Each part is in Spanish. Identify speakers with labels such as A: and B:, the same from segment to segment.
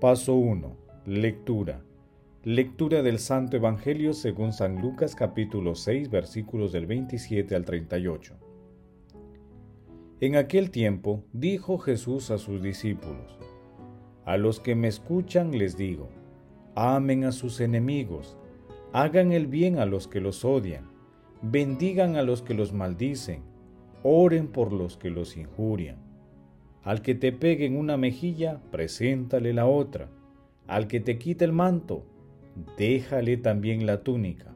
A: Paso 1. Lectura. Lectura del Santo Evangelio según San Lucas capítulo 6 versículos del 27 al 38. En aquel tiempo dijo Jesús a sus discípulos, A los que me escuchan les digo, amen a sus enemigos, hagan el bien a los que los odian, bendigan a los que los maldicen, oren por los que los injurian al que te pegue en una mejilla, preséntale la otra. Al que te quite el manto, déjale también la túnica.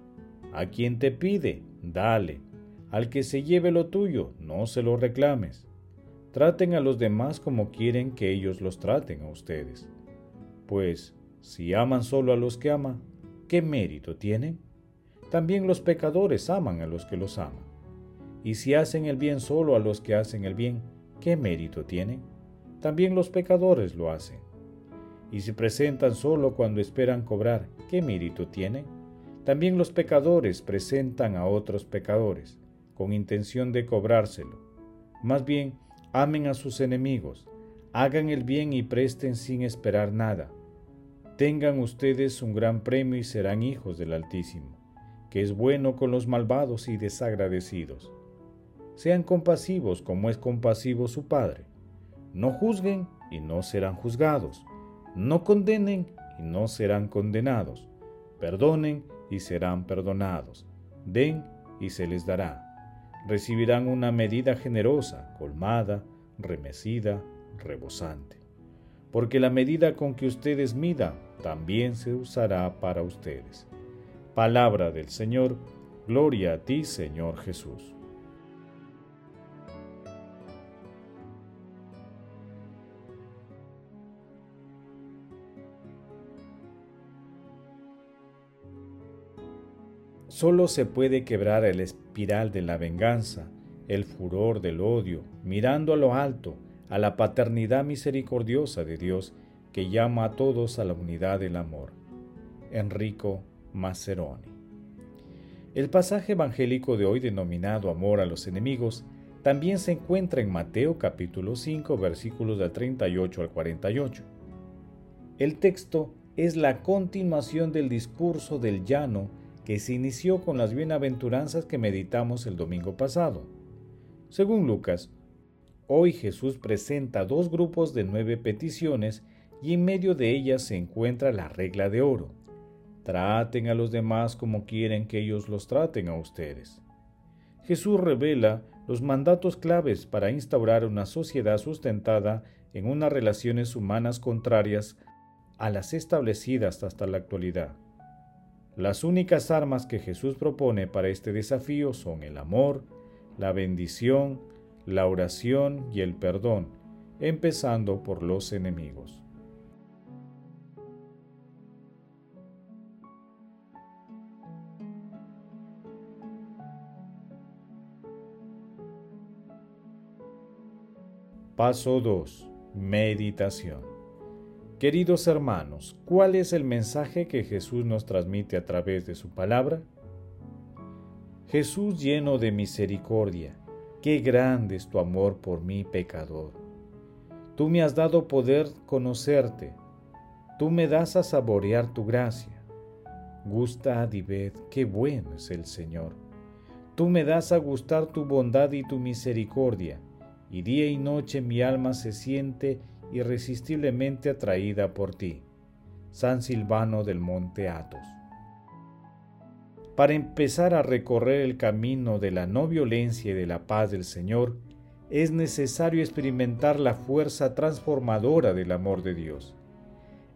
A: A quien te pide, dale. Al que se lleve lo tuyo, no se lo reclames. Traten a los demás como quieren que ellos los traten a ustedes. Pues, si aman solo a los que aman, ¿qué mérito tienen? También los pecadores aman a los que los aman. Y si hacen el bien solo a los que hacen el bien, ¿qué mérito tienen? También los pecadores lo hacen. Y se presentan solo cuando esperan cobrar, ¿qué mérito tienen? También los pecadores presentan a otros pecadores, con intención de cobrárselo. Más bien, amen a sus enemigos, hagan el bien y presten sin esperar nada. Tengan ustedes un gran premio y serán hijos del Altísimo, que es bueno con los malvados y desagradecidos sean compasivos como es compasivo su Padre. No juzguen y no serán juzgados. No condenen y no serán condenados. Perdonen y serán perdonados. Den y se les dará. Recibirán una medida generosa, colmada, remecida, rebosante. Porque la medida con que ustedes midan también se usará para ustedes. Palabra del Señor, gloria a ti, Señor Jesús. Solo se puede quebrar el espiral de la venganza, el furor del odio, mirando a lo alto, a la paternidad misericordiosa de Dios que llama a todos a la unidad del amor. Enrico Maceroni. El pasaje evangélico de hoy denominado Amor a los enemigos también se encuentra en Mateo capítulo 5 versículos del 38 al 48. El texto es la continuación del discurso del llano que se inició con las bienaventuranzas que meditamos el domingo pasado. Según Lucas, hoy Jesús presenta dos grupos de nueve peticiones y en medio de ellas se encuentra la regla de oro. Traten a los demás como quieren que ellos los traten a ustedes. Jesús revela los mandatos claves para instaurar una sociedad sustentada en unas relaciones humanas contrarias a las establecidas hasta la actualidad. Las únicas armas que Jesús propone para este desafío son el amor, la bendición, la oración y el perdón, empezando por los enemigos. Paso 2. Meditación. Queridos hermanos, ¿cuál es el mensaje que Jesús nos transmite a través de su palabra? Jesús lleno de misericordia, qué grande es tu amor por mí pecador. Tú me has dado poder conocerte, tú me das a saborear tu gracia. Gusta a qué bueno es el Señor. Tú me das a gustar tu bondad y tu misericordia, y día y noche mi alma se siente irresistiblemente atraída por ti. San Silvano del Monte Athos. Para empezar a recorrer el camino de la no violencia y de la paz del Señor, es necesario experimentar la fuerza transformadora del amor de Dios.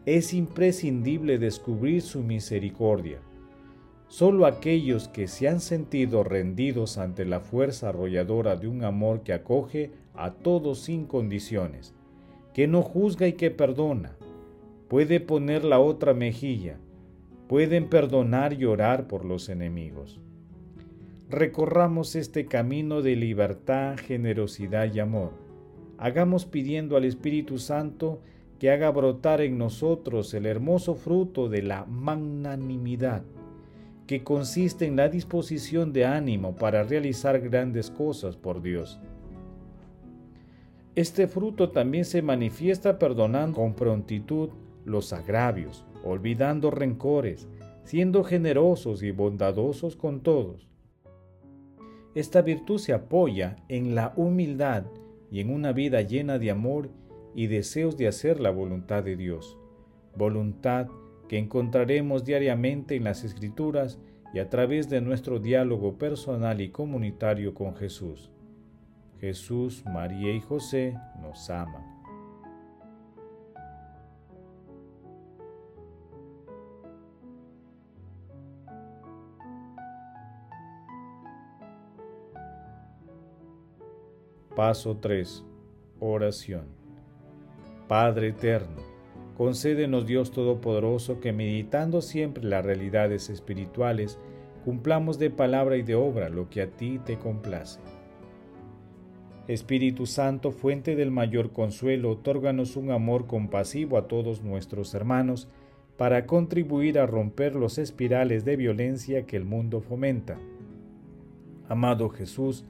A: Es imprescindible descubrir su misericordia. Solo aquellos que se han sentido rendidos ante la fuerza arrolladora de un amor que acoge a todos sin condiciones, que no juzga y que perdona, puede poner la otra mejilla, pueden perdonar y orar por los enemigos. Recorramos este camino de libertad, generosidad y amor. Hagamos pidiendo al Espíritu Santo que haga brotar en nosotros el hermoso fruto de la magnanimidad que consiste en la disposición de ánimo para realizar grandes cosas por Dios. Este fruto también se manifiesta perdonando con prontitud los agravios, olvidando rencores, siendo generosos y bondadosos con todos. Esta virtud se apoya en la humildad y en una vida llena de amor y deseos de hacer la voluntad de Dios, voluntad que encontraremos diariamente en las Escrituras y a través de nuestro diálogo personal y comunitario con Jesús. Jesús, María y José nos aman. Paso 3. Oración. Padre eterno, Concédenos Dios Todopoderoso que meditando siempre las realidades espirituales, cumplamos de palabra y de obra lo que a ti te complace. Espíritu Santo, fuente del mayor consuelo, otórganos un amor compasivo a todos nuestros hermanos, para contribuir a romper los espirales de violencia que el mundo fomenta. Amado Jesús,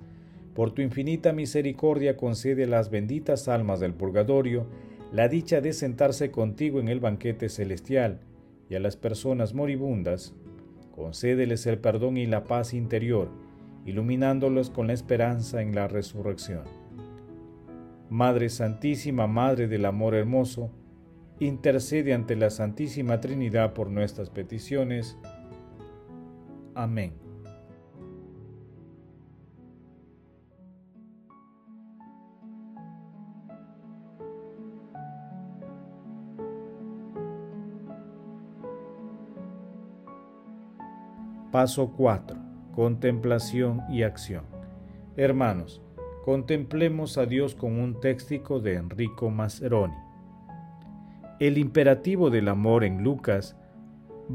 A: por tu infinita misericordia concede las benditas almas del purgatorio, la dicha de sentarse contigo en el banquete celestial, y a las personas moribundas, concédeles el perdón y la paz interior, iluminándolos con la esperanza en la resurrección. Madre Santísima, Madre del Amor Hermoso, intercede ante la Santísima Trinidad por nuestras peticiones. Amén. Paso 4. Contemplación y acción. Hermanos, contemplemos a Dios con un téctico de Enrico Mascheroni. El imperativo del amor en Lucas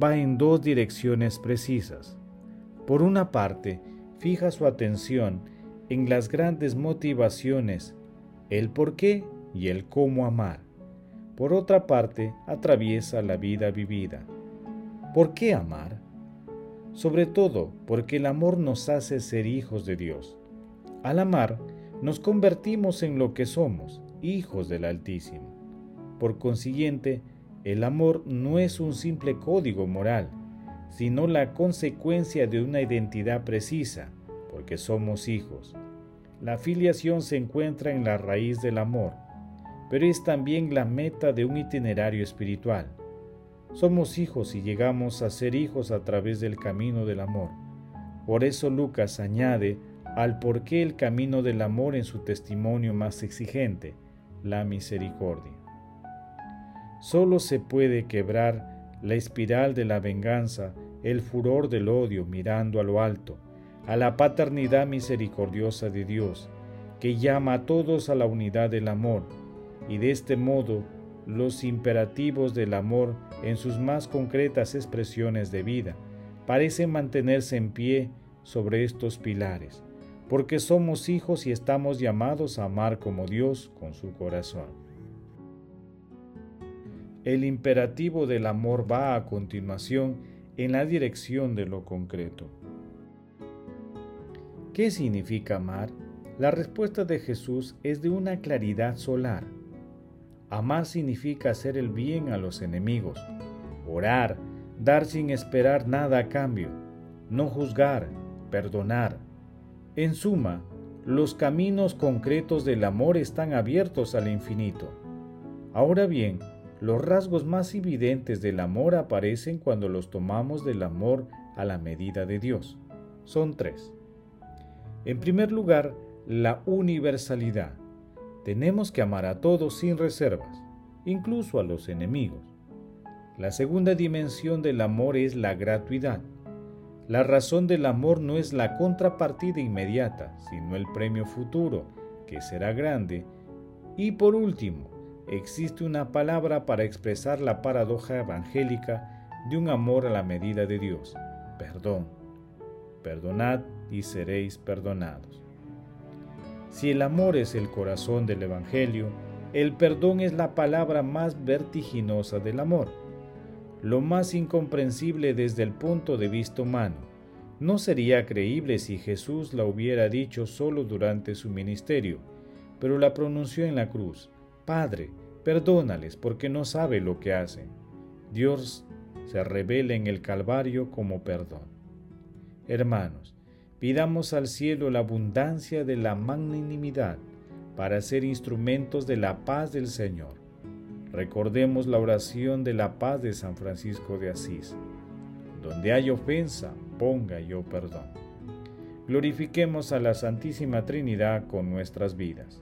A: va en dos direcciones precisas. Por una parte, fija su atención en las grandes motivaciones, el por qué y el cómo amar. Por otra parte, atraviesa la vida vivida. ¿Por qué amar? Sobre todo porque el amor nos hace ser hijos de Dios. Al amar, nos convertimos en lo que somos, hijos del Altísimo. Por consiguiente, el amor no es un simple código moral, sino la consecuencia de una identidad precisa, porque somos hijos. La filiación se encuentra en la raíz del amor, pero es también la meta de un itinerario espiritual. Somos hijos y llegamos a ser hijos a través del camino del amor. Por eso Lucas añade al porqué el camino del amor en su testimonio más exigente, la misericordia. Solo se puede quebrar la espiral de la venganza, el furor del odio mirando a lo alto, a la paternidad misericordiosa de Dios, que llama a todos a la unidad del amor, y de este modo los imperativos del amor en sus más concretas expresiones de vida parecen mantenerse en pie sobre estos pilares, porque somos hijos y estamos llamados a amar como Dios con su corazón. El imperativo del amor va a continuación en la dirección de lo concreto. ¿Qué significa amar? La respuesta de Jesús es de una claridad solar Amar significa hacer el bien a los enemigos, orar, dar sin esperar nada a cambio, no juzgar, perdonar. En suma, los caminos concretos del amor están abiertos al infinito. Ahora bien, los rasgos más evidentes del amor aparecen cuando los tomamos del amor a la medida de Dios. Son tres. En primer lugar, la universalidad. Tenemos que amar a todos sin reservas, incluso a los enemigos. La segunda dimensión del amor es la gratuidad. La razón del amor no es la contrapartida inmediata, sino el premio futuro, que será grande. Y por último, existe una palabra para expresar la paradoja evangélica de un amor a la medida de Dios, perdón. Perdonad y seréis perdonados. Si el amor es el corazón del Evangelio, el perdón es la palabra más vertiginosa del amor lo más incomprensible desde el punto de vista humano. No sería creíble si Jesús la hubiera dicho solo durante su ministerio, pero la pronunció en la cruz. Padre, perdónales porque no sabe lo que hacen. Dios se revela en el Calvario como perdón. Hermanos, pidamos al cielo la abundancia de la magnanimidad para ser instrumentos de la paz del Señor Recordemos la oración de la paz de San Francisco de Asís. Donde hay ofensa, ponga yo perdón. Glorifiquemos a la Santísima Trinidad con nuestras vidas.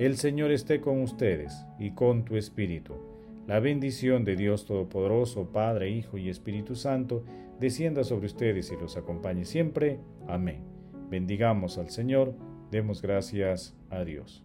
A: El Señor esté con ustedes y con tu Espíritu la bendición de Dios Todopoderoso, Padre, Hijo y Espíritu Santo, descienda sobre ustedes y los acompañe siempre. Amén. Bendigamos al Señor, demos gracias a Dios.